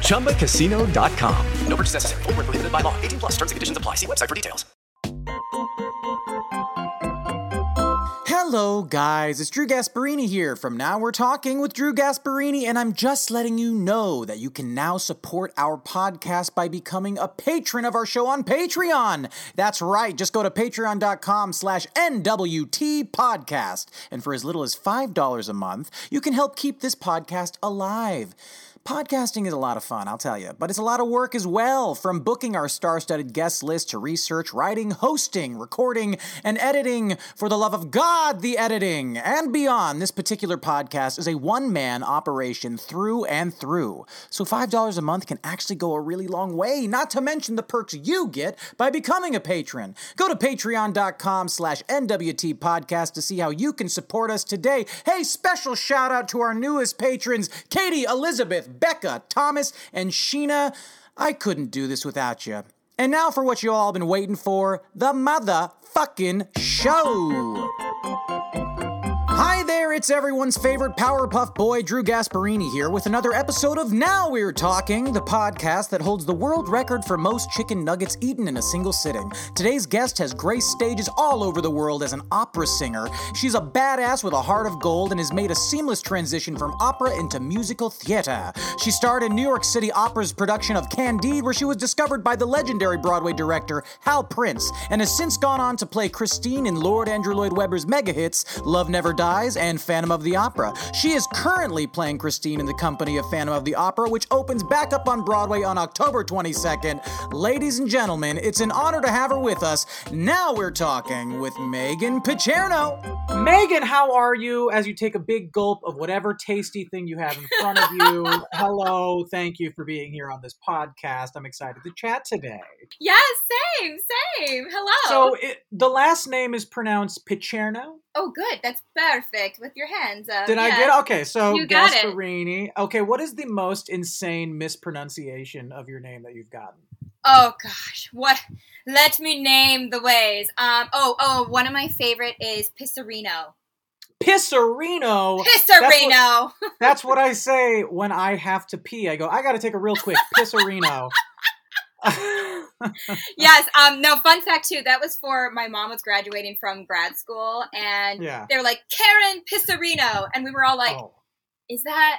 ChumbaCasino.com. No purchase necessary. Full prohibited by law. 18 plus terms and conditions apply. See website for details. Hello, guys. It's Drew Gasparini here from Now We're Talking with Drew Gasparini, and I'm just letting you know that you can now support our podcast by becoming a patron of our show on Patreon. That's right. Just go to patreon.com slash NWT podcast. And for as little as $5 a month, you can help keep this podcast alive. Podcasting is a lot of fun, I'll tell you, but it's a lot of work as well. From booking our star studded guest list to research, writing, hosting, recording, and editing. For the love of God, the editing and beyond, this particular podcast is a one man operation through and through. So $5 a month can actually go a really long way, not to mention the perks you get by becoming a patron. Go to patreon.com slash NWT podcast to see how you can support us today. Hey, special shout out to our newest patrons, Katie Elizabeth. Becca, Thomas, and Sheena. I couldn't do this without you. And now for what you all have been waiting for the motherfucking show. Hi there, it's everyone's favorite Powerpuff Boy, Drew Gasparini here with another episode of Now We're Talking, the podcast that holds the world record for most chicken nuggets eaten in a single sitting. Today's guest has graced stages all over the world as an opera singer. She's a badass with a heart of gold and has made a seamless transition from opera into musical theater. She starred in New York City Opera's production of Candide, where she was discovered by the legendary Broadway director Hal Prince, and has since gone on to play Christine in Lord Andrew Lloyd Webber's mega hits Love Never Dies and Phantom of the Opera. She is currently playing Christine in the company of Phantom of the Opera, which opens back up on Broadway on October 22nd. Ladies and gentlemen, it's an honor to have her with us. Now we're talking with Meghan Picerno. Meghan, how are you as you take a big gulp of whatever tasty thing you have in front of you? Hello, thank you for being here on this podcast. I'm excited to chat today. Yes, same, same. Hello. So it, the last name is pronounced Picerno? Oh, good. That's perfect with your hands. Did yeah. I get okay? So You got it. Gasparini. Okay, what is the most insane mispronunciation of your name that you've gotten? Oh gosh, what? Let me name the ways. Um. Oh, oh. One of my favorite is Pisserino. Pisserino. That's what, that's what I say when I have to pee. I go, I got to take a real quick Pisserino. yes. Um. No. Fun fact too. That was for my mom was graduating from grad school, and Yeah. they were like Karen Pisserino, and we were all like, oh. "Is that?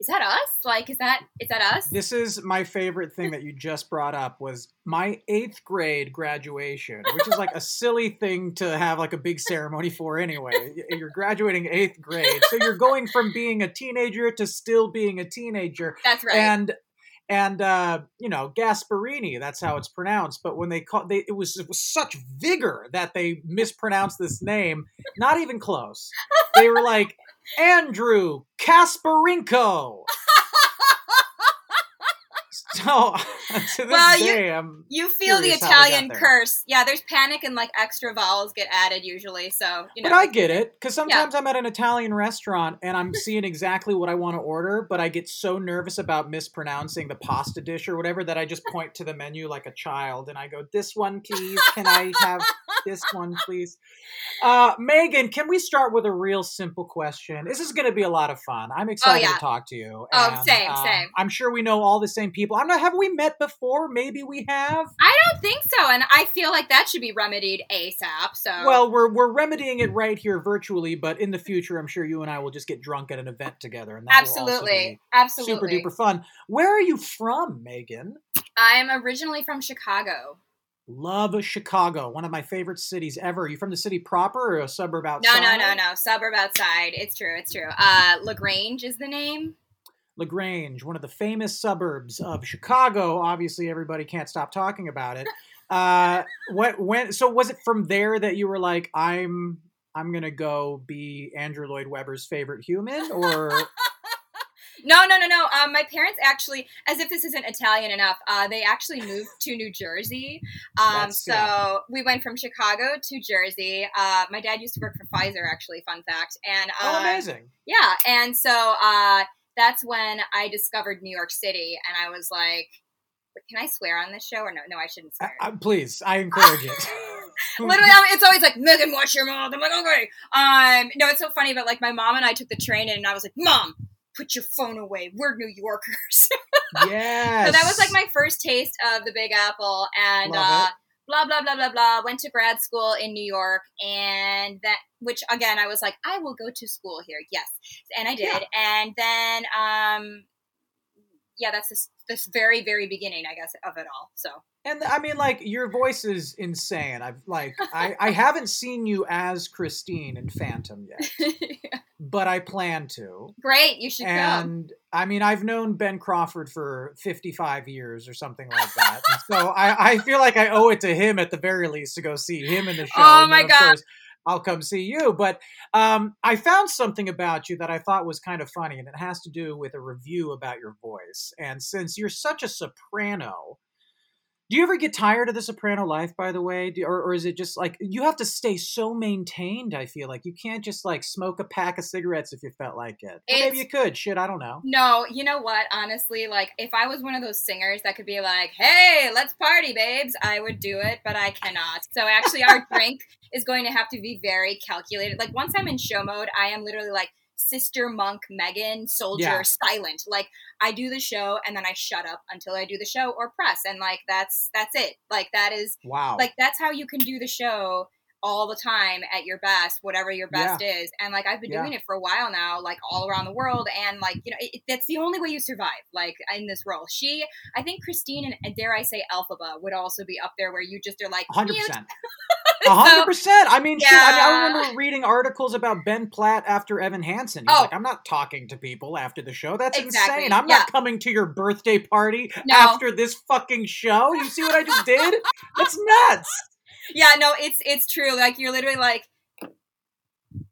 Is that us? Like, is that? Is that us?" This is my favorite thing that you just brought up was my eighth grade graduation, which is like a silly thing to have like a big ceremony for anyway. You're graduating eighth grade, so you're going from being a teenager to still being a teenager, That's right. and and uh, you know Gasparini, that's how it's pronounced. But when they call, they it was it was such vigor that they mispronounced this name. Not even close. They were like Andrew Kasparinko. So to this Well, you- I'm You feel the curious how we got Italian curse. Yeah, there's panic and like extra vowels get added usually. So you know. But I get it because sometimes I'm at an Italian restaurant and I'm seeing exactly what I want to order, but I get so nervous about mispronouncing the pasta dish or whatever that I just point to the menu like a child and I go, "This one, please. Can I have this one, please?" Uh, Meghan, can we start with a real simple question? This is going to be a lot of fun. I'm excited yeah. to talk to you. Oh, same, um, same. I'm sure we know all the same people. I'm not. Have we met before? Maybe we have. I don't think so, and I feel like that should be remedied ASAP. So Well, we're we're remedying it right here virtually, but in the future, I'm sure you and I will just get drunk at an event together, and that absolutely, absolutely. super duper fun. Where are you from, Meghan? I'm originally from Chicago. Love Chicago, one of my favorite cities ever. Are you from the city proper or a suburb outside? No, no, no, no. Suburb outside. It's true. It's true. Uh, LaGrange is the name. LaGrange, one of the famous suburbs of Chicago. Obviously, everybody can't stop talking about it. Uh, what when? So was it from there that you were like, I'm I'm gonna go be Andrew Lloyd Webber's favorite human, or No, no, no, no. Um, my parents actually, as if this isn't Italian enough, uh, they actually moved to New Jersey. Um, so we went from Chicago to Jersey. Uh, my dad used to work for Pfizer, actually. Fun fact. And uh, oh, amazing. Yeah, and so uh, that's when I discovered New York City, and I was like, "Can I swear on this show or no? No, I shouldn't swear." I, please, I encourage it. Literally, I'm- it's always like Meghan, watch your mouth. I'm like, okay. Um, no, it's so funny, but like my mom and I took the train in, and I was like, Mom, put your phone away. We're New Yorkers. yes. so that was like my first taste of the Big Apple, and uh. Blah blah blah blah blah. Went to grad school in New York, and that which again I was like, I will go to school here. Yes, and I did, and then um, yeah, that's this this very very beginning, I guess, of it all. So And I mean, like your voice is insane. I've like I, I haven't seen you as Christine in Phantom yet, but I plan to. great, you should go. And I mean, I've known Ben Crawford for 55 years or something like that. So I, I feel like I owe it to him at the very least to go see him in the show. Oh my God. course, I'll come see you. But um, I found something about you that I thought was kind of funny, and it has to do with a review about your voice. And since you're such a soprano, do you ever get tired of the soprano life, by the way? Do, or, or is it just like you have to stay so maintained? I feel like you can't just like smoke a pack of cigarettes if you felt like it. Maybe you could. Shit, I don't know. No, you know what? Honestly, like if I was one of those singers that could be like, "Hey, let's party, babes," I would do it, but I cannot. So actually, our drink is going to have to be very calculated. Like once I'm in show mode, I am literally like sister monk Meghan, soldier Yeah. silent. Like I do the show and then I shut up until I do the show or press, and like that's that's it. Like that is Wow. like that's how you can do the show all the time at your best whatever your best is and like i've been Yeah. doing it for a while now like all around the world and like you know it, that's the only way you survive like in this role she i think christine and, and dare i say Elphaba would also be up there where you just are like 100%. hundred percent. I mean, shit. I, mean, I remember reading articles about Ben Platt after Evan Hansen. He's Oh. like, "I'm not talking to people after the show. That's Exactly, insane. I'm yeah. not coming to your birthday party No. after this fucking show. You see what I just did? That's nuts." Yeah no it's it's true. Like you're literally like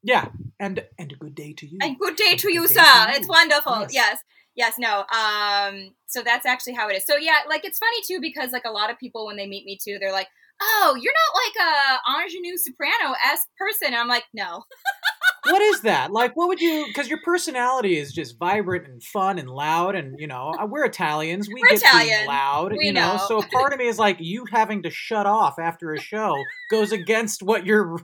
Yeah, and and a good day to you. and good day to Good you day sir. to you. it's wonderful. Yes. yes. Yes no um so that's actually how it is. So yeah like it's funny too because like a lot of people when they meet me too they're like oh you're not like a ingenue soprano esque person. And i'm like no what is that? Like, what would you? Because your personality is just vibrant and fun and loud, and you know, uh, we're Italians. We We're get Italian. loud, We you know? know. So a part of me is like, you having to shut off after a show goes against what your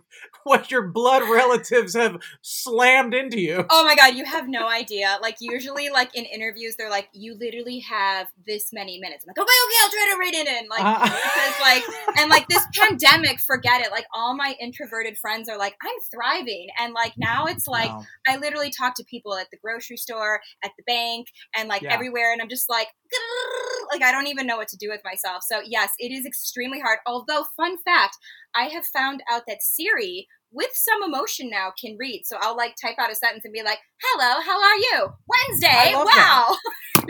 what your blood relatives have slammed into you. oh my god you have no idea like usually like in interviews they're like you literally have this many minutes i'm like okay okay i'll try to read it in like Uh, because like and like this pandemic forget it like all my introverted friends are like i'm thriving and like now it's like no. I literally talk to people at the grocery store, at the bank, and like Yeah. everywhere, and I'm just like, like I don't even know what to do with myself. So yes, it is extremely hard. Although, fun fact, I have found out that Siri, with some emotion now, can read. So I'll like type out a sentence and be like, "Hello, how are you? Wednesday? I love wow."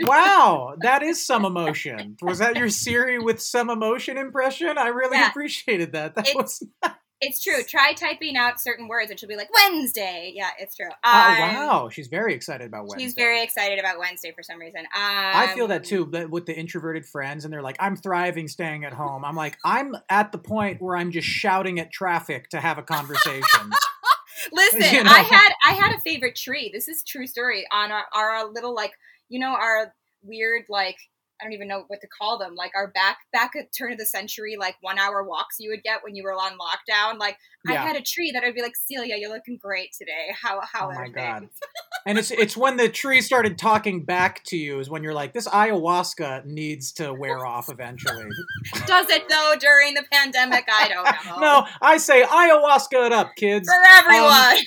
wow, that is some emotion. Was that your Siri with some emotion impression? I really Yeah. appreciated that. That It's- was It's true. Try typing out certain words, and she'll be like, "Wednesday." Yeah, it's true. oh Um, wow, she's very excited about Wednesday. She's very excited about Wednesday for some reason. Um, I feel that too, but with the introverted friends, and they're like, "I'm thriving, staying at home." I'm like, I'm at the point where I'm just shouting at traffic to have a conversation. Listen, You know? I had I had a favorite tree. This is true story on our, our little like you know our weird like I don't even know what to call them like our back back at turn of the century like one hour walks you would get when you were on lockdown. Like I had a tree that I'd be like Celia, you're looking great today. How how oh my things?" god! And it's it's when the tree started talking back to you is when you're like, this ayahuasca needs to wear off eventually. Does it though during the pandemic? I don't know. no, I say ayahuasca it up, kids. for everyone.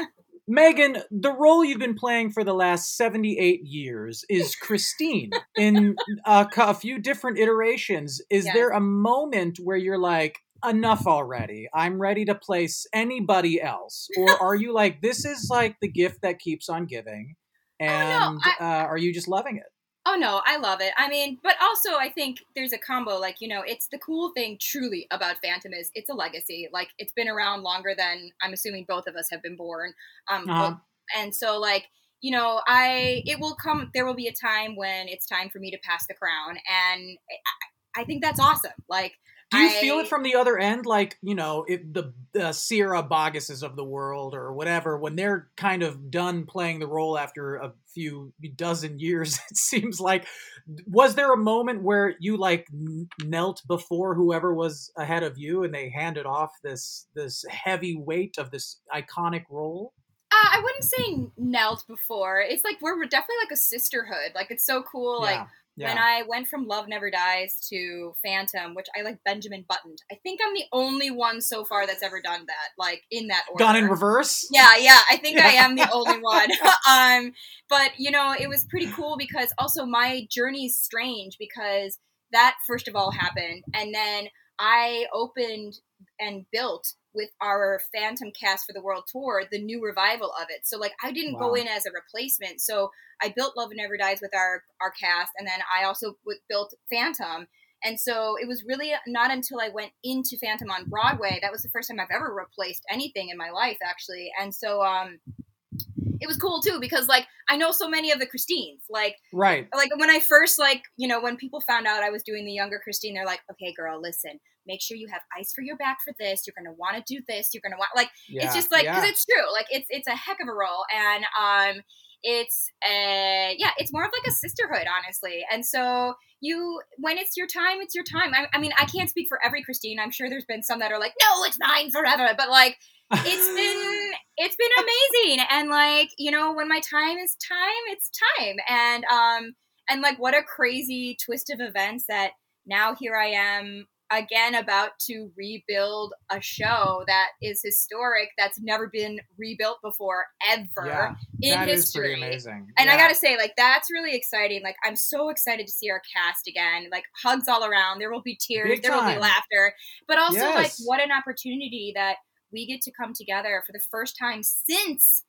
Um, Meghan, the role you've been playing for the last 78 years is Christine in a, a few different iterations. Is Yes. there a moment where you're like, enough already? I'm ready to place anybody else? Or are you like, this is like the gift that keeps on giving? And I- uh, are you just loving it? Oh no, I love it. I mean, but also I think there's a combo. Like you know, it's the cool thing truly about Phantom is it's a legacy. Like it's been around longer than I'm assuming both of us have been born. Um, Uh-huh. and so like you know, I it will come. There will be a time when it's time for me to pass the crown, and I, I think that's awesome. Like. Do you I- feel it from the other end, like you know, if the uh, Sierra Boggesses of the world or whatever, when they're kind of done playing the role after a few dozen years? It seems like was there a moment where you like knelt before whoever was ahead of you, and they handed off this this heavy weight of this iconic role? Uh, I wouldn't say knelt before. It's like we're definitely like a sisterhood. Like it's so cool. Like yeah, when I went from Love Never Dies to Phantom, which I like Benjamin buttoned. I think I'm the only one so far that's ever done that, like in that order. gone in reverse. Yeah, yeah, I think I am the only one. um, but you know, it was pretty cool because also my journey's strange because that first of all happened, and then I opened and built with our Phantom cast for the world tour the new revival of it. So like I didn't go in as a replacement. So I built Love Never Dies with our our cast, and then I also w- built Phantom. And so it was really not until I went into Phantom on Broadway that was the first time I've ever replaced anything in my life, actually. And so um, it was cool too because like I know so many of the Christines. Like Right. like when I first like you know when people found out I was doing the younger Christine, they're like, okay, girl, listen, make sure you have ice for your back for this. You're gonna want to do this. You're gonna want like Yeah. it's just like because yeah. it's true. Like it's it's a heck of a role, and um, it's uh yeah, it's more of like a sisterhood, honestly. And so you when it's your time, it's your time. I, I mean, I can't speak for every Christine. I'm sure there's been some that are like, no, it's mine forever. But like it's been it's been amazing, and like you know, when my time is time, it's time, and um, and like what a crazy twist of events that now here I am again about to rebuild a show that is historic that's never been rebuilt before ever Yeah, in history. amazing. And I gotta say, like, that's really exciting. Like, I'm so excited to see our cast again. Like, hugs all around. There will be tears. Big there will be laughter. But also, like, what an opportunity that we get to come together for the first time since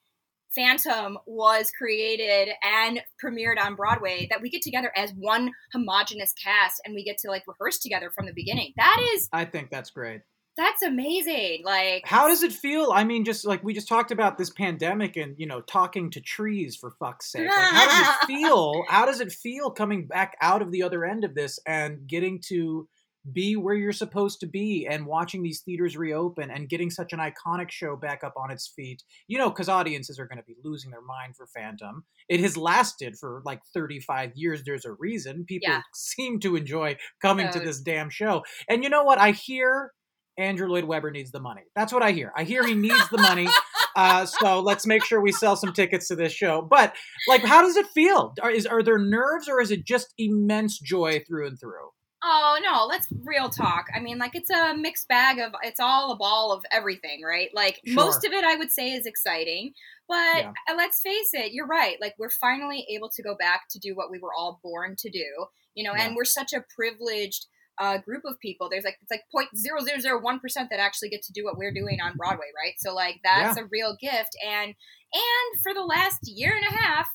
Phantom was created and premiered on Broadway. That we get together as one homogenous cast and we get to like rehearse together from the beginning. That is I think that's great. that's amazing. Like, How does it feel? I mean, just like we just talked about this pandemic and you know talking to trees for fuck's sake. Like, how does it feel? How does it feel coming back out of the other end of this and getting to be where you're supposed to be and watching these theaters reopen and getting such an iconic show back up on its feet? You know, because audiences are going to be losing their mind for Phantom. It has lasted for like 35 years. There's a reason people Yeah. seem to enjoy coming to this damn show. And you know what? I hear Andrew Lloyd Webber needs the money. That's what I hear. I hear he needs the money. Uh, so let's make sure we sell some tickets to this show. But like, how does it feel? Are, is, are there nerves or is it just immense joy through and through? Oh no, let's real talk. I mean, like it's a mixed bag of it's all a ball of everything, right? Like Sure. most of it I would say is exciting, but Yeah. uh, let's face it, you're right. Like we're finally able to go back to do what we were all born to do, you know, Yeah. and we're such a privileged uh, group of people. There's like it's like point zero zero zero one percent that actually get to do what we're doing on Broadway, right? So like that's a real gift, and and for the last year and a half,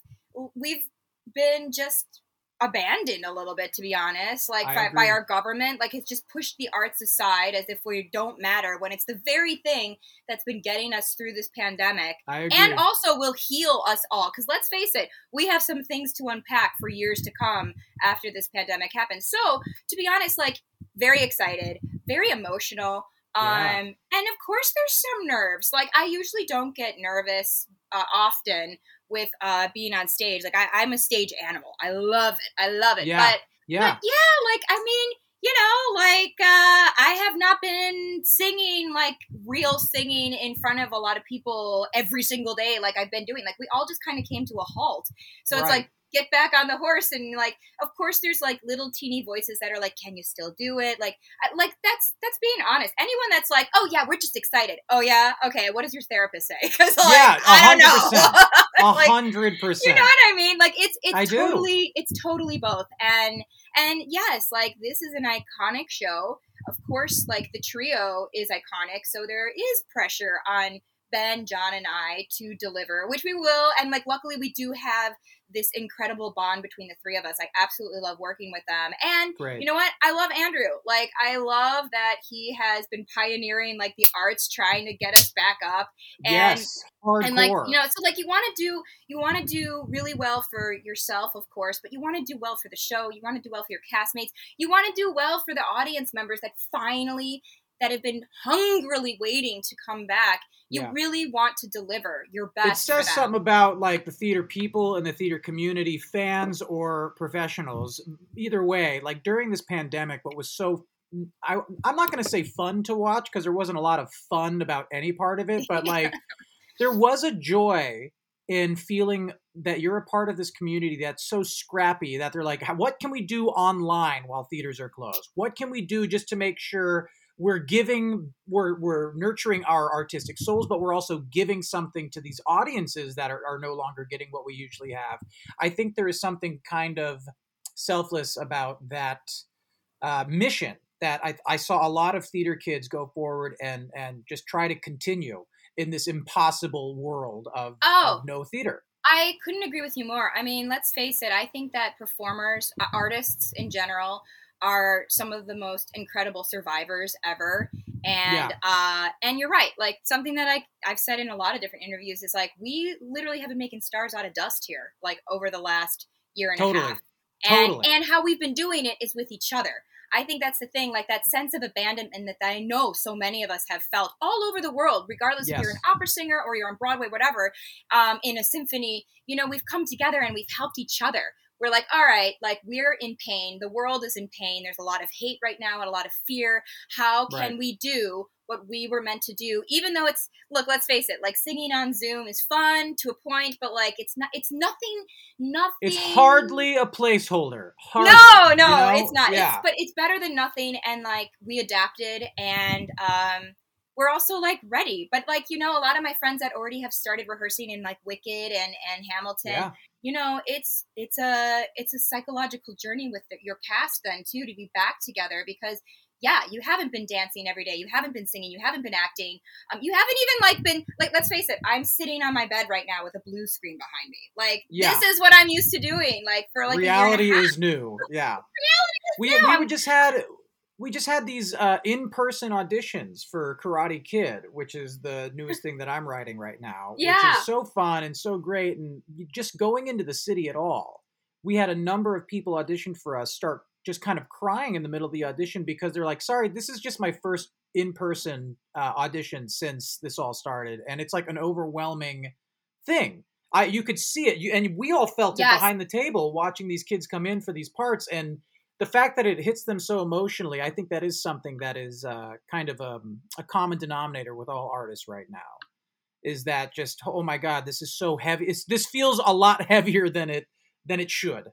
we've been just abandoned a little bit to be honest. Like by, by our government like it's just pushed the arts aside as if we don't matter when it's the very thing that's been getting us through this pandemic. I agree. and also will heal us all because let's face it we have some things to unpack for years to come after this pandemic happens so to be honest like very excited very emotional um Yeah. and of course there's some nerves. Like i usually don't get nervous uh, often with uh being on stage like I, i'm a stage animal i love it i love it Yeah. but yeah. but yeah, like I mean, you know, like uh I have not been singing like real singing in front of a lot of people every single day like I've been doing. Like we all just kind of came to a halt. So it's like get back on the horse and like of course there's like little teeny voices that are like can you still do it? Like like that's that's being honest. Anyone that's like oh yeah we're just excited. Oh yeah? Okay what does your therapist say? Because like yeah, i don't know. a hundred percent. you know what i mean? Like it's it's I do. totally it's totally both. And and yes like this is an iconic show. Of course like the trio is iconic so there is pressure on Ben, John, and I to deliver, which we will. And like, luckily, we do have this incredible bond between the three of us. I absolutely love working with them. And Great. you know what? I love Andrew. Like, I love that he has been pioneering like the arts, trying to get us back up. And yes, and like you know, so like you want to do you want to do really well for yourself, of course, but you want to do well for the show. You want to do well for your castmates. You want to do well for the audience members that finally that have been hungrily waiting to come back. You Yeah. really want to deliver your best. it says something about like the theater people and the theater community, fans or professionals. Either way, like during this pandemic, what was so I, I'm not going to say fun to watch because there wasn't a lot of fun about any part of it, but like there was a joy in feeling that you're a part of this community that's so scrappy that they're like, what can we do online while theaters are closed? What can we do just to make sure we're giving, we're, we're nurturing our artistic souls, but we're also giving something to these audiences that are, are no longer getting what we usually have. I think there is something kind of selfless about that uh, mission that I, I saw a lot of theater kids go forward and and just try to continue in this impossible world of, Oh. of no theater. I couldn't agree with you more. I mean, let's face it. I think that performers, artists in general, are some of the most incredible survivors ever. And uh, and you're right. Like something that I I've said in a lot of different interviews is like we literally have been making stars out of dust here, like over the last year and Totally. a half. And Totally. and how we've been doing it is with each other. I think that's the thing, like that sense of abandonment that I know so many of us have felt all over the world, regardless if you're an opera singer or you're on Broadway, whatever, um, in a symphony. You know, we've come together and we've helped each other. We're like, all right, like we're in pain. The world is in pain. There's a lot of hate right now and a lot of fear. How can Right. we do what we were meant to do? Even though it's look, let's face it, like singing on Zoom is fun to a point, but like it's not. It's nothing. Nothing. It's hardly a placeholder. Hardly, no, no, you know? it's not. Yeah. It's, but it's better than nothing. And like we adapted, and um, we're also like ready. But like you know, a lot of my friends that already have started rehearsing in like Wicked and and Hamilton. yeah. You know, it's it's a it's a psychological journey with the, your cast then too to be back together because yeah, you haven't been dancing every day. You haven't been singing. You haven't been acting. Um, you haven't even like been like. Let's face it. I'm sitting on my bed right now with a blue screen behind me. Like Yeah. this is what I'm used to doing. Like for like reality a year and a half. is new. Yeah. we new. we just had we just had these uh, in-person auditions for Karate Kid, which is the newest thing that I'm writing right now. yeah. Which is so fun and so great, and just going into the city at all. We had a number of people audition for us start just kind of crying in the middle of the audition because they're like, "Sorry, this is just my first in-person uh, audition since this all started," and it's like an overwhelming thing. I you could see it, you, and we all felt it behind the table watching these kids come in for these parts, and the fact that it hits them so emotionally, I think that is something that is uh, kind of um, a common denominator with all artists right now. Is that just oh my god, this is so heavy. It's, this feels a lot heavier than it than it should,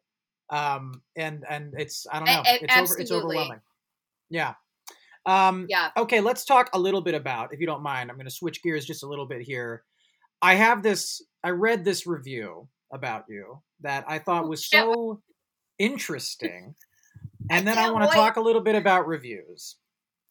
um, and and it's I don't A- know, a- it's over, it's overwhelming. Yeah. Um, Yeah. Okay, let's talk a little bit about, if you don't mind, I'm going to switch gears just a little bit here. I have this, I read this review about you that I thought was so interesting. And then I can't want to talk a little bit about reviews.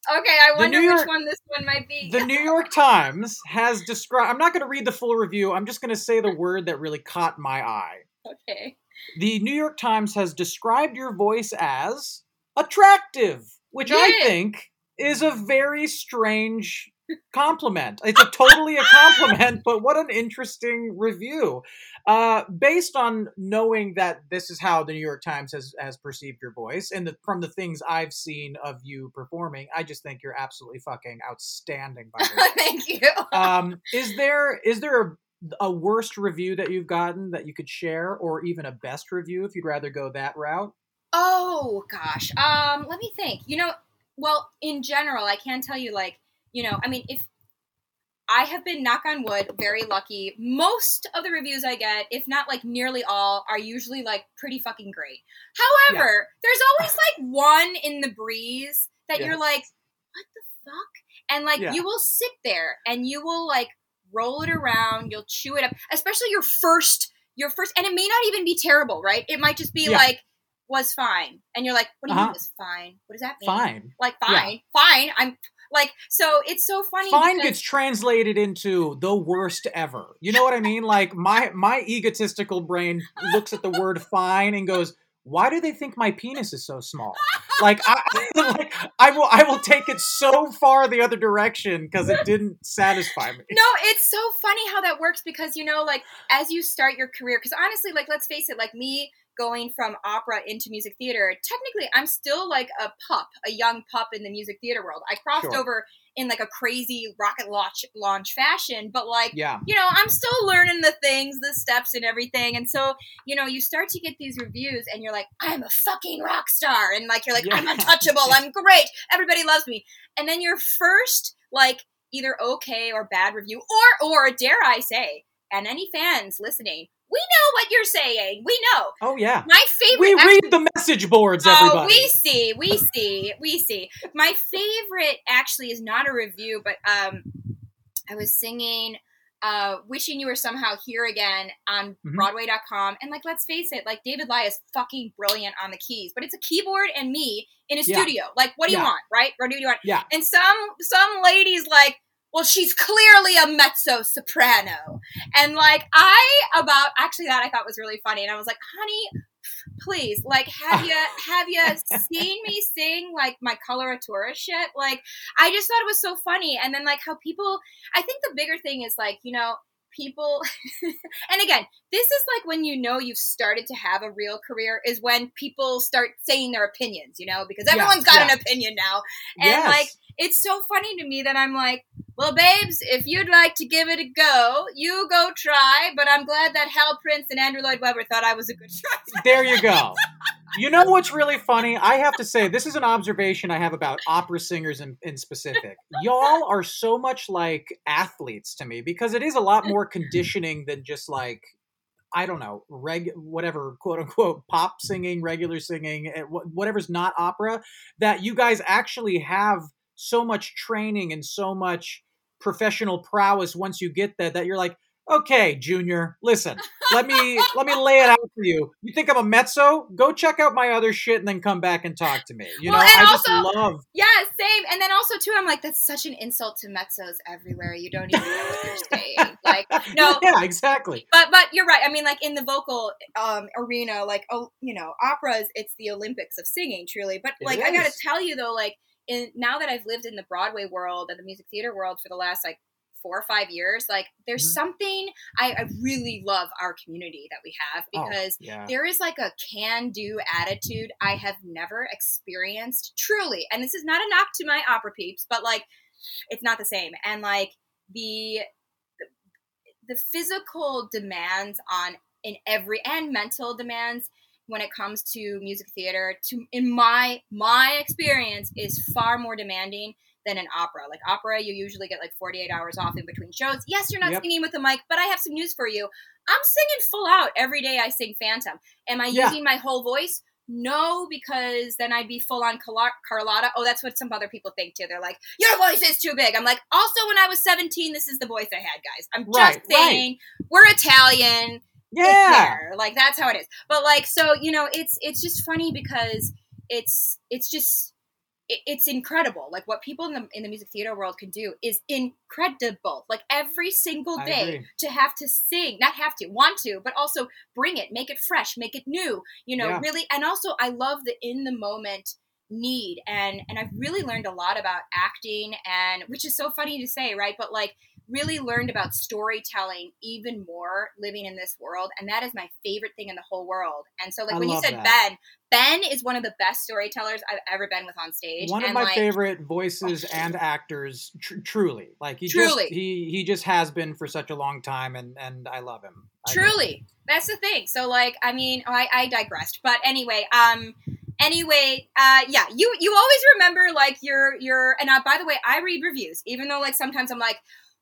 Okay, I wonder New which one this one might be. The New York Times has described, I'm not going to read the full review, I'm just going to say the word that really caught my eye. okay. The New York Times has described your voice as attractive, which I think is a very strange compliment. It's a totally a compliment, but what an interesting review. Uh, based on knowing that this is how the New York Times has has perceived your voice, and the, from the things I've seen of you performing, I just think you're absolutely fucking outstanding. By the way. Thank you. um, is there is there a, a worst review that you've gotten that you could share, or even a best review if you'd rather go that route? Oh gosh. Um, let me think. You know, well, in general, I can tell you like, you know, I mean, if I have been knock on wood very lucky. Most of the reviews I get, if not like nearly all, are usually like pretty fucking great. However, there's always like one in the breeze that you're like, what the fuck? And like Yeah. you will sit there and you will like roll it around, you'll chew it up, especially your first your first and it may not even be terrible, right? It might just be Yeah. like was fine. And you're like, what do you Uh-huh. mean was fine? What does that mean? Fine. Like Yeah. fine. Fine. I'm like so it's so funny Fine because- gets translated into the worst ever. You know what I mean? Like my my egotistical brain looks at the word fine and goes, "Why do they think my penis is so small?" Like I like I will I will take it so far the other direction because it didn't satisfy me. No, it's so funny how that works because you know, like as you start your career, because honestly, like let's face it, like me going from opera into music theater, technically I'm still like a pup, a young pup in the music theater world. I crossed Sure. over in like a crazy rocket launch launch fashion, but like Yeah. you know, I'm still learning the things, the steps and everything. And so, you know, you start to get these reviews and you're like, I'm a fucking rock star. And like, you're like, I'm untouchable. I'm great. Everybody loves me. And then your first, like, either okay or bad review, or, or dare I say, and any fans listening, we know what you're saying. We know. Oh yeah. My favorite. We actually- read the message boards, Everybody. Oh, we see, we see, we see. My favorite actually is not a review, but um, I was singing uh, "Wishing You Were Somehow Here Again" on Mhm. Broadway.com, and like, let's face it, like David Lai is fucking brilliant on the keys, but it's a keyboard and me in a Yeah. studio. Like, what do you want, right? What do you want? Yeah. And some some ladies like. Well, she's clearly a mezzo soprano. And like I about actually that I thought was really funny. And I was like, honey, please, like have you have you seen me sing like my coloratura shit? Like I just thought it was so funny. And then like how people I think the bigger thing is like, you know, people and again, this is like when you know you've started to have a real career is when people start saying their opinions, you know, because Yeah, everyone's got yeah. an opinion now. And yes. like it's so funny to me that I'm like, well, babes, if you'd like to give it a go, you go try. But I'm glad that Hal Prince and Andrew Lloyd Webber thought I was a good choice. there you go. You know what's really funny? I have to say, this is an observation I have about opera singers in, in specific. Y'all are so much like athletes to me because it is a lot more conditioning than just like, I don't know, reg whatever quote unquote pop singing, regular singing, eh, whatever's not opera. That you guys actually have so much training and so much professional prowess once you get that that you're like, okay, Junior, listen, let me let me lay it out for you. You think I'm a mezzo? Go check out my other shit and then come back and talk to me. You Well, know, and I just love. Yeah, same. And then also too, I'm like, that's such an insult to mezzos everywhere. You don't even know what you're saying. Like, no, yeah, exactly. but but you're right. I mean, like in the vocal um, arena, like oh, you know, operas, it's the Olympics of singing, truly. But like, I gotta tell you though, like in now that I've lived in the Broadway world and the music theater world for the last like four or five years, like there's Mhm. something I, I really love our community that we have Oh, because yeah. there is like a can do attitude I have never experienced truly. And this is not a knock to my opera peeps, but like it's not the same. And like the the physical demands on in every and mental demands when it comes to music theater to in my my experience is far more demanding than an opera. Like opera, you usually get like 48 hours off in between shows. Yes, you're not Yep. singing with a mic, but I have some news for you. I'm singing full out every day I sing Phantom. Am I Yeah. using my whole voice? No, because then I'd be full on Carlotta. Oh, that's what some other people think too. They're like, your voice is too big. I'm like, also, when I was 17, this is the voice I had, guys. I'm just Right, right. saying, we're Italian. Yeah. Like, that's how it is. But, like, so, you know, it's it's just funny because it's it's just it, it's incredible. Like what people in the in the music theater world can do is incredible. Like every single day to have to sing, not have to, want to, but also bring it, make it fresh, make it new. You know, Yeah. really. And also, I love the in the moment need and and I've really learned a lot about acting and which is so funny to say, right? But like really learned about storytelling even more living in this world and that is my favorite thing in the whole world. And so like I when you said that. Ben, Ben is one of the best storytellers I've ever been with on stage. One of and my like, favorite voices and actors, tr- truly. Like he Truly. just he he just has been for such a long time, and and I love him. I. Truly, that's the thing. So, like, I mean, oh, I, I digressed, but anyway, um, anyway, uh, yeah, you you always remember like your your and uh, by the way, I read reviews, even though like sometimes I'm like,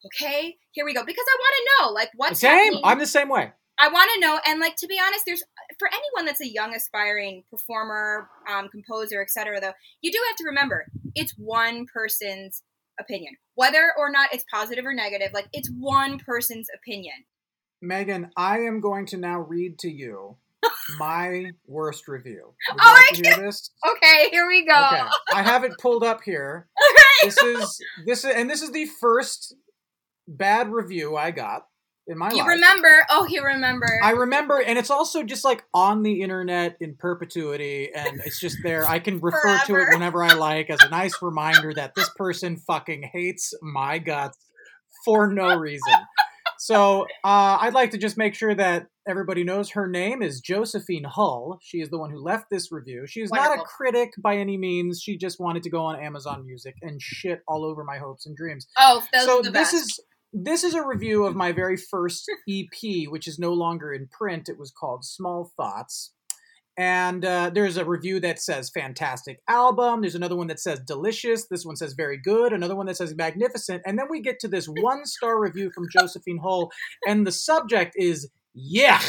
okay, here we go, because I want to know like what's same. happening. I'm the same way. I want to know, and like to be honest, there's for anyone that's a young aspiring performer, um, composer, etc. Though you do have to remember, it's one person's opinion, whether or not it's positive or negative. Like it's one person's opinion. Meghan, I am going to now read to you my worst review. Would Oh, like I to hear this? Okay, here we go. Okay, I have it pulled up here. This is this is and this is the first bad review I got in my You life. remember? Oh, you remember? I remember, and it's also just like on the internet in perpetuity, and it's just there. I can refer to it whenever I like as a nice reminder that this person fucking hates my guts for no reason. So uh, I'd like to just make sure that everybody knows her name is Josephine Hull. She is the one who left this review. She is not a critic by any means. She just wanted to go on Amazon Music and shit all over my hopes and dreams oh, so this best. is this is a review of my very first EP, which is no longer in print. It was called Small Thoughts. And uh, there's a review that says fantastic album. There's another one that says delicious. This one says very good. Another one that says magnificent. And then we get to this one star review from Josephine Hull. And the subject is yeah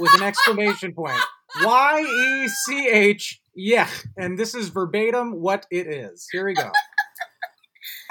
with an exclamation point. Y E C H, yeah. And this is verbatim what it is. Here we go.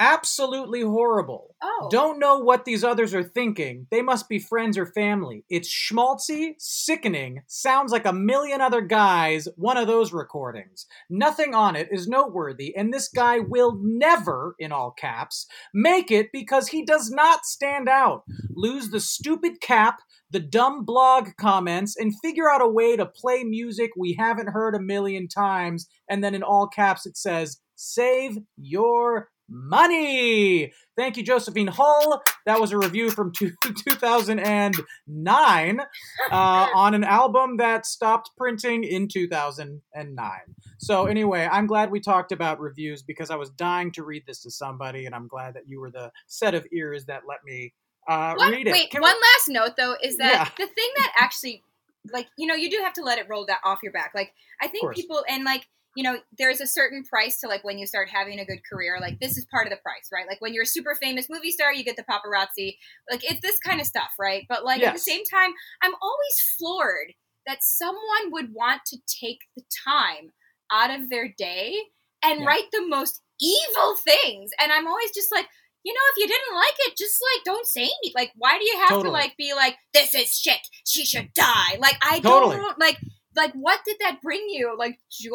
Absolutely horrible. oh, Don't know what these others are thinking. They must be friends or family. It's schmaltzy, sickening, sounds like a million other guys, one of those recordings. Nothing on it is noteworthy, and this guy will never, in all caps, make it because he does not stand out. Lose the stupid cap, the dumb blog comments, and figure out a way to play music we haven't heard a million times, and then in all caps it says, Save your money. Thank you, Josephine Hull. That was a review from two, 2009 uh, on an album that stopped printing in 2009. So, anyway, I'm glad we talked about reviews because I was dying to read this to somebody, and I'm glad that you were the set of ears that let me uh, One- read it. wait, Can one we- last note though is that Yeah. the thing that actually, like, you know, you do have to let it roll that off your back. Like, I think people and like, you know, there's a certain price to like when you start having a good career. Like, this is part of the price, right? Like, when you're a super famous movie star, you get the paparazzi. Like, it's this kind of stuff, right? But like at the same time, I'm always floored that someone would want to take the time out of their day and Yeah. write the most evil things. And I'm always just like, you know, if you didn't like it, just like don't say anything. Like, why do you have to like be like, this is shit. She should die. Like, I Totally. don't like. Like, what did that bring you? Like joy?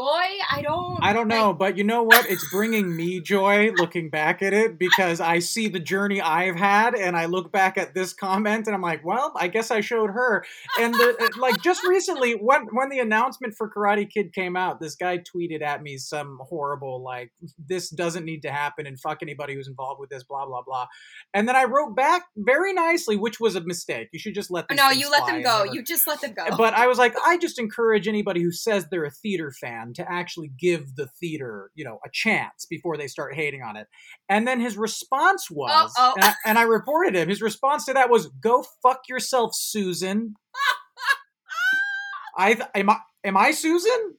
I don't. I don't like- know, but you know what? It's bringing me joy looking back at it because I see the journey I've had, and I look back at this comment, and I'm like, well, I guess I showed her. And the, uh, like just recently, when when the announcement for Karate Kid came out, this guy tweeted at me some horrible like, "This doesn't need to happen," and fuck anybody who's involved with this, blah blah blah. And then I wrote back very nicely, which was a mistake. You should just let oh, these no, you let them go. never- You just let them go. but I was like, I just encourage anybody who says they're a theater fan to actually give the theater, you know, a chance before they start hating on it. And then his response was. And, I, and I reported him. His response to that was, "Go fuck yourself, Susan." I am I am I Susan?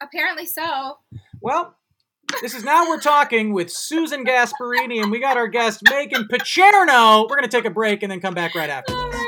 Apparently so. Well, this is now we're talking with Susan Gasparini, and we got our guest Meghan Picerno. We're gonna take a break and then come back right after. This.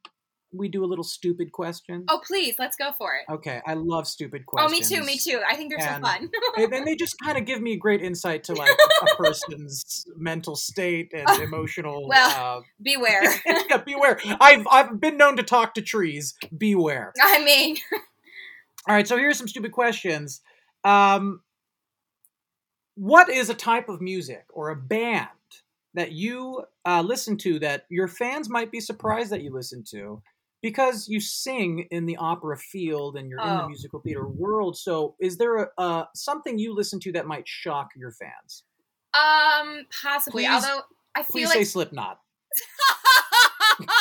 we do a little stupid question? Oh, please, let's go for it. Okay, I love stupid questions. Oh, me too, me too. I think they're And- so fun. and then they just kind of give me great insight to like a person's mental state and emotional. Well, uh, Beware. yeah, beware. I've I've been known to talk to trees. Beware. I mean, All right, so here's some stupid questions. Um, what is a type of music or a band that you uh, listen to that your fans might be surprised that you listen to because you sing in the opera field and you're in the Oh. musical theater world? So, is there a, uh, something you listen to that might shock your fans? um, possibly. Please- Although I feel Please like say Slipknot.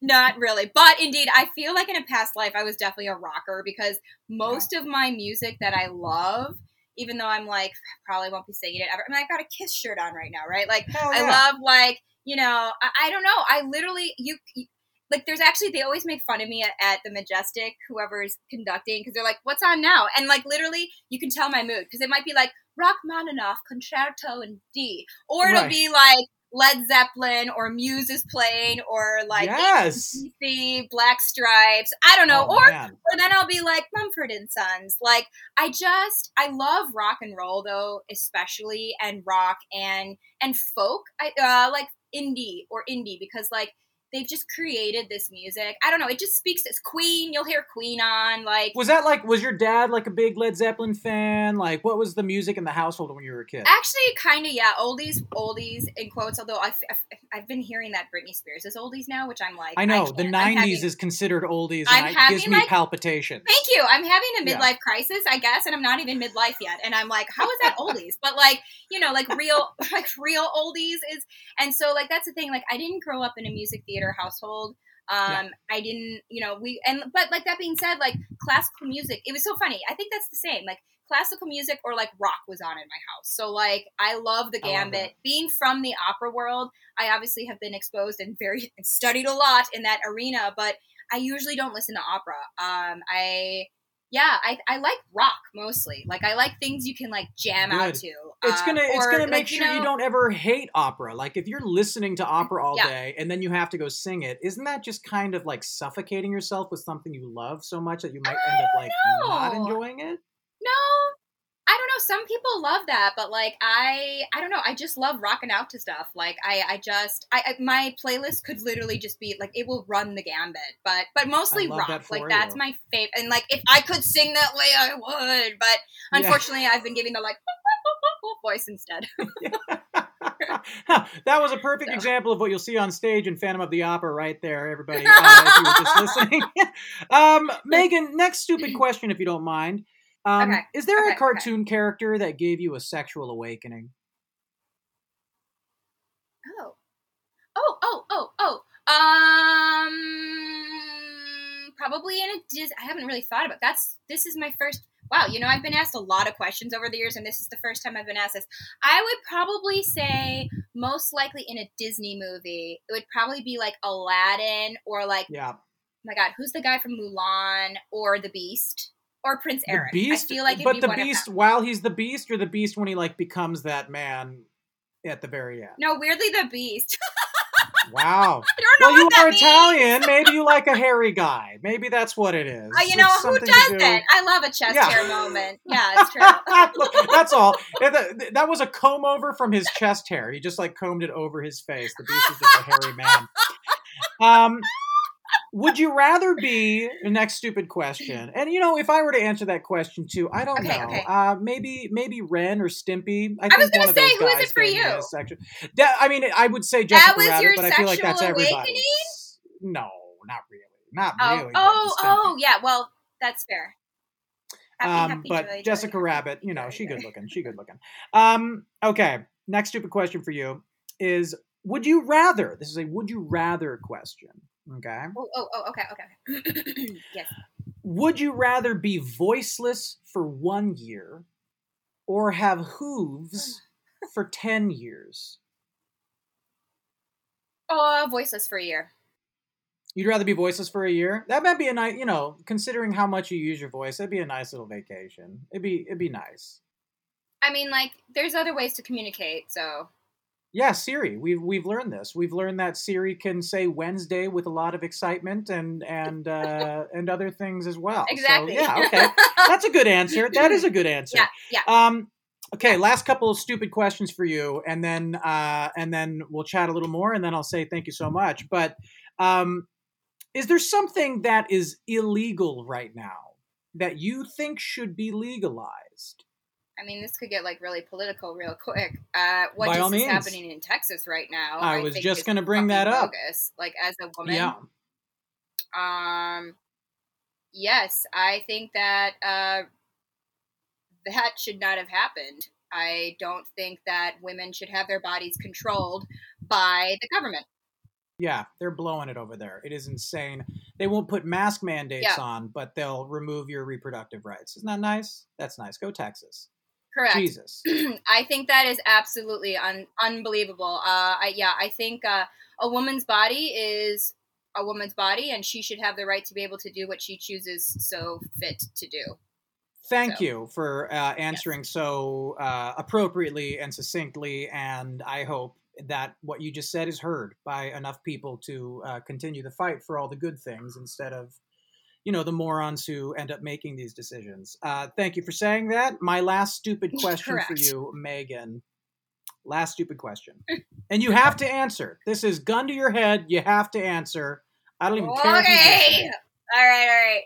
Not really. But indeed, I feel like in a past life I was definitely a rocker because most of my music that I love, even though I'm like probably won't be singing it ever. I mean, I've got a Kiss shirt on right now, right? Like Hell I love like you know I, I don't know. I literally you. you like there's actually they always make fun of me at, at the majestic whoever's conducting because they're like what's on now and like literally you can tell my mood because it might be like rachmaninoff concerto in d or it'll be like led zeppelin or muse is playing or like Yes. AC/DC, black stripes i don't know Oh, or man. or then i'll be like mumford and sons like i just i love rock and roll though especially and rock and and folk i uh like indie or indie because like they've just created this music i don't know it just speaks as queen you'll hear queen on like Was that like, was your dad like a big Led Zeppelin fan? Like, what was the music in the household when you were a kid? Actually, kind of, yeah. Oldies, oldies in quotes. Although I've, I've, I've been hearing that Britney Spears is oldies now, which I'm like, I know the. I'm '90s having- is considered oldies, I'm and it having, gives me like- palpitations. Thank you. I'm having a Yeah. midlife crisis, I guess, and I'm not even midlife yet. And I'm like, how is that oldies? But like, you know, like real, like real oldies is. And so, like, that's the thing. Like, I didn't grow up in a music theater household. Um, Yeah. I didn't, you know, we and but like that being said, like classical music, it was so funny. I think that's the same. Like classical music or like rock was on in my house. So like I love the I love gambit. Being from the opera world, I obviously have been exposed and very and studied a lot in that arena, but I usually don't listen to opera. Um, I yeah, I, I like rock mostly. Like I like things you can like jam out to. It's Um, gonna it's or, gonna make like, sure you know- don't ever hate opera. Like if you're listening to opera all Yeah. day and then you have to go sing it, isn't that just kind of like suffocating yourself with something you love so much that you might end up like not enjoying it? No, I don't know. Some people love that, but like I, I don't know. I just love rocking out to stuff. Like I, I just, I, I my playlist could literally just be like it will run the gambit, but but mostly rock. that like that's my favorite. And like if I could sing that way, I would. But Yeah. unfortunately, I've been giving the like voice instead. That was a perfect example of what you'll see on stage in Phantom of the Opera, right there, everybody. Uh, if you were just listening. um, Meghan, next stupid question, if you don't mind. Um, Okay, Is there okay, a okay. cartoon character that gave you a sexual awakening? Oh. Oh, oh, oh, oh. Um probably in a Dis I haven't really thought about that's this is my first wow, you know, I've been asked a lot of questions over the years and this is the first time I've been asked this. I would probably say most likely in a Disney movie, it would probably be like Aladdin or like Yeah. oh my god, who's the guy from Mulan or the Beast? Or Prince The Eric. Beast, I feel like but be the Beast while he's the Beast, or the Beast when he like becomes that man at the very end. No, weirdly the Beast. Wow. I don't know well, you are means. Italian. Maybe you like a hairy guy. Maybe that's what it is. Oh, you know It's who something to does do- that? I love a chest Yeah. hair moment. Yeah, it's true. Look, that's all. That, that was a comb over from his chest hair. He just like combed it over his face. The beast is just a hairy man. Um, would you rather be the next stupid question? And you know, if I were to answer that question too, I don't Okay, know. okay. Uh, maybe maybe Ren or Stimpy. I, I was of those say, who is it for you? sexual- That- I mean, I would say Jessica That was Rabbit, your but I feel like that's everybody. awakening? No, not really. Not Oh, really. oh, oh, yeah. Well, that's fair. Happy, Um, happy, but joy, Jessica joy, Rabbit, you know, joy, she good looking. She good looking. Um, okay. Next stupid question for you is: Would you rather? This is a would you rather question. Okay. Oh, oh, oh, okay, okay. yes. Would you rather be voiceless for one year, or have hooves for ten years? Oh, voiceless for a year. You'd rather be voiceless for a year? That might be a nice, you know, considering how much you use your voice, that'd be a nice little vacation. It'd be, it'd be nice. I mean, like, there's other ways to communicate, so Yeah, Siri. We've we've learned this. We've learned that Siri can say Wednesday with a lot of excitement and and uh, and other things as well. Exactly. So, yeah. Okay. That's a good answer. That is a good answer. Yeah, yeah. Um. Okay. Last couple of stupid questions for you, and then uh, and then we'll chat a little more, and then I'll say thank you so much. But um, is there something that is illegal right now that you think should be legalized? I mean, this could get like really political real quick. Uh, what By just is means. happening in Texas right now? I was think just gonna bring that up. bogus. Like as a woman, Yeah. um, yes, I think that uh, that should not have happened. I don't think that women should have their bodies controlled by the government. Yeah, they're blowing it over there. It is insane. They won't put mask mandates Yeah. on, but they'll remove your reproductive rights. Isn't that nice? That's nice. Go Texas. Correct. Jesus. I think that is absolutely un- unbelievable. Uh, I, yeah, I think uh, a woman's body is a woman's body, and she should have the right to be able to do what she chooses so fit to do. Thank you for uh, answering so uh, appropriately and succinctly, and I hope that what you just said is heard by enough people to uh, continue the fight for all the good things instead of, you know, the morons who end up making these decisions. Uh, thank you for saying that. My last stupid question for you, Meghan. Last stupid question, and you have to answer. This is gun to your head. You have to answer. I don't even care. Okay. All right. All right.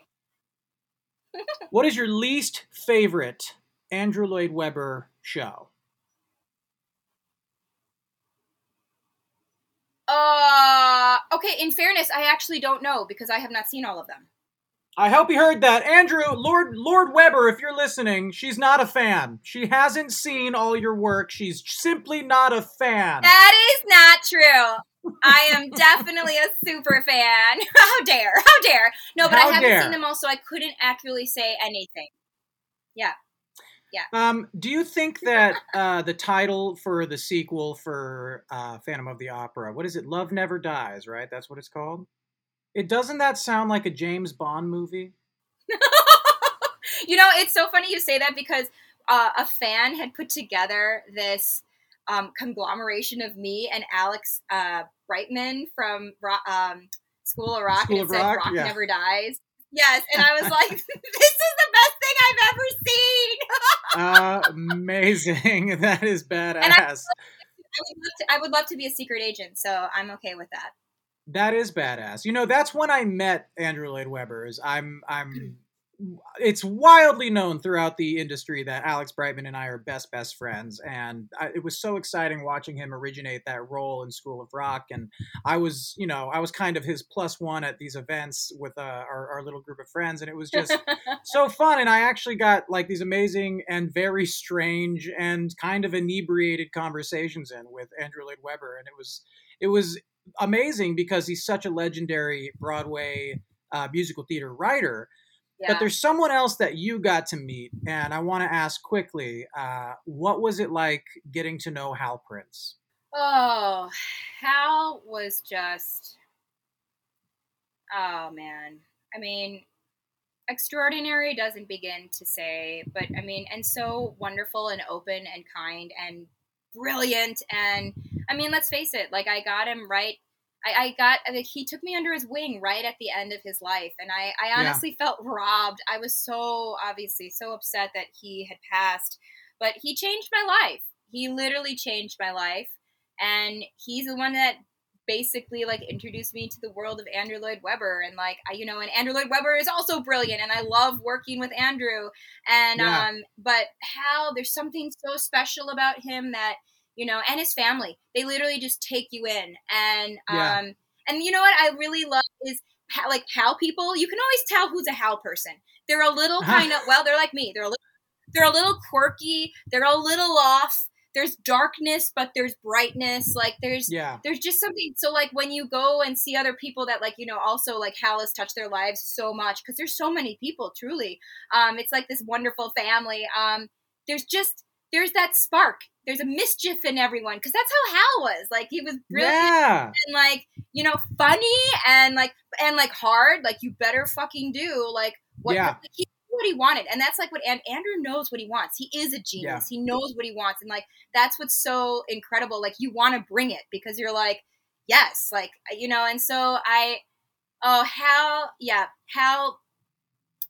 What is your least favorite Andrew Lloyd Webber show? Uh, okay. In fairness, I actually don't know because I have not seen all of them. I hope you heard that. Andrew, Lord Lord Webber, if you're listening, she's not a fan. She hasn't seen all your work. She's simply not a fan. That is not true. I am definitely a super fan. How dare? How dare? No, but How I haven't dare. seen them all, so I couldn't accurately say anything. Yeah. Yeah. Um, do you think that uh, the title for the sequel for uh, Phantom of the Opera, what is it? Love Never Dies, right? That's what it's called. It doesn't that sound like a James Bond movie? You know, it's so funny you say that because uh, a fan had put together this um, conglomeration of me and Alex uh, Brightman from Ro- um, School of Rock, School and it said Rock, "Rock yeah. Never Dies." Yes, and I was like, "This is the best thing I've ever seen." Uh, amazing. that is badass. And I, I, would to, I would love to be a secret agent, so I'm okay with that. That is badass. You know, that's when I met Andrew Lloyd Webber. Is I'm I'm it's wildly known throughout the industry that Alex Brightman and I are best best friends, and I, it was so exciting watching him originate that role in School of Rock. And I was, you know, I was kind of his plus one at these events with uh, our, our little group of friends, and it was just so fun. And I actually got like these amazing and very strange and kind of inebriated conversations in with Andrew Lloyd Webber, and it was it was amazing because he's such a legendary Broadway uh, musical theater writer. Yeah. But there's someone else that you got to meet, and I want to ask quickly, uh, what was it like getting to know Hal Prince? Oh, Hal was just. Oh man. I mean, extraordinary doesn't begin to say, but I mean, and so wonderful and open and kind and brilliant. And I mean, let's face it, like I got him right. I, I got like he took me under his wing right at the end of his life, and I, I Yeah. honestly felt robbed. I was so obviously so upset that he had passed, but he changed my life. He literally changed my life, and he's the one that basically like introduced me to the world of Andrew Lloyd Webber and like I you know and Andrew Lloyd Webber is also brilliant and I love working with Andrew and Yeah. um but Hal there's something so special about him that you know and his family. They literally just take you in. And um and you know what I really love is how, like how people you can always tell who's a how person. They're a little kind of well they're like me. They're a little they're a little quirky. They're a little off. There's darkness but there's brightness. Like there's Yeah. there's just something so like when you go and see other people that like you know also like hal has touched their lives so much because there's so many people truly. Um it's like this wonderful family. Um there's just there's that spark there's a mischief in everyone because that's how hal was like he was brilliant Yeah. and like you know funny and like and like hard like you better fucking do like what Yeah. like, he what he wanted, and that's like what and Andrew knows what he wants. He is a genius. He knows what he wants, and like that's what's so incredible. Like you want to bring it because you're like, yes, like you know. And so I, oh Hal, yeah, Hal.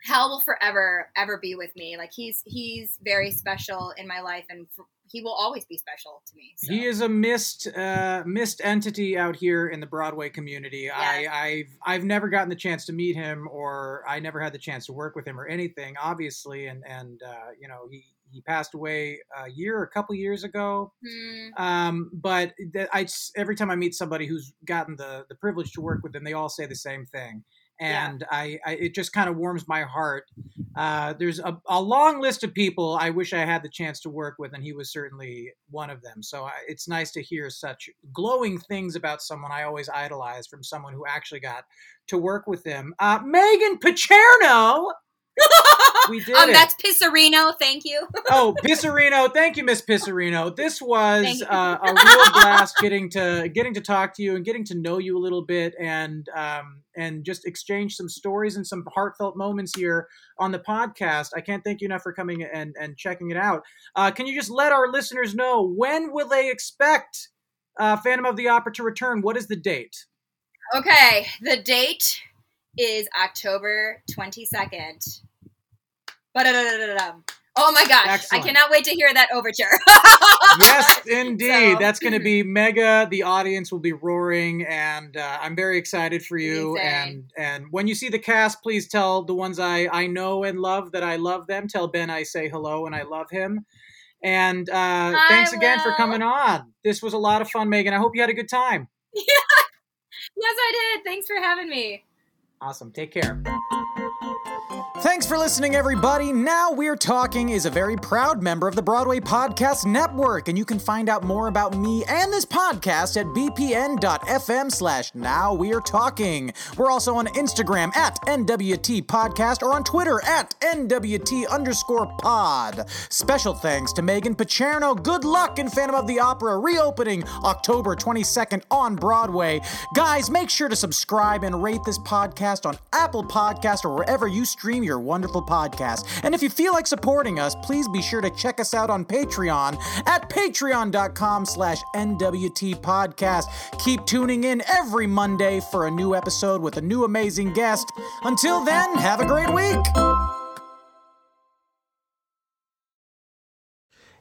Hal will forever ever be with me. Like he's he's very special in my life, and for, he will always be special to me. So. He is a missed uh, missed entity out here in the Broadway community. I, I've I've never gotten the chance to meet him, or I never had the chance to work with him, or anything. Obviously, and and uh, you know he he passed away a year, a couple years ago. Hmm. Um, but I every time I meet somebody who's gotten the the privilege to work with them, they all say the same thing. And I, I, it just kind of warms my heart. Uh, there's a, a long list of people I wish I had the chance to work with, and he was certainly one of them. So I, it's nice to hear such glowing things about someone I always idolized from someone who actually got to work with him. Uh, Meghan Pacherno. we did um, it. that's Picerno. Thank you. oh, Picerno, thank you, Miss Picerno. This was uh, a real blast getting to getting to talk to you and getting to know you a little bit, and um, and just exchange some stories and some heartfelt moments here on the podcast. I can't thank you enough for coming and and checking it out. Uh, can you just let our listeners know when will they expect uh, Phantom of the Opera to return? What is the date? Okay, the date is October 22nd. Ba-da-da-da-da-dum. Oh my gosh, Excellent. I cannot wait to hear that overture. yes, indeed. So- That's going to be mega. The audience will be roaring, and uh, I'm very excited for you. Amazing. And and when you see the cast, please tell the ones I I know and love that I love them. Tell Ben I say hello and I love him. And uh, thanks again for coming on. This was a lot of fun, Meghan. I hope you had a good time. yes, I did. Thanks for having me. Awesome. Take care. Thanks for listening, everybody. Now We're Talking is a very proud member of the Broadway Podcast Network, and you can find out more about me and this podcast at bpn.fm slash Now We're Talking. We're also on Instagram at NWT Podcast or on Twitter at NWT underscore pod. Special thanks to Meghan Pacherno. Good luck in Phantom of the Opera, reopening October 22nd on Broadway. Guys, make sure to subscribe and rate this podcast on Apple Podcast or wherever you stream your wonderful podcast. And if you feel like supporting us, please be sure to check us out on Patreon at patreon.com slash NWT podcast. Keep tuning in every Monday for a new episode with a new amazing guest. Until then, have a great week.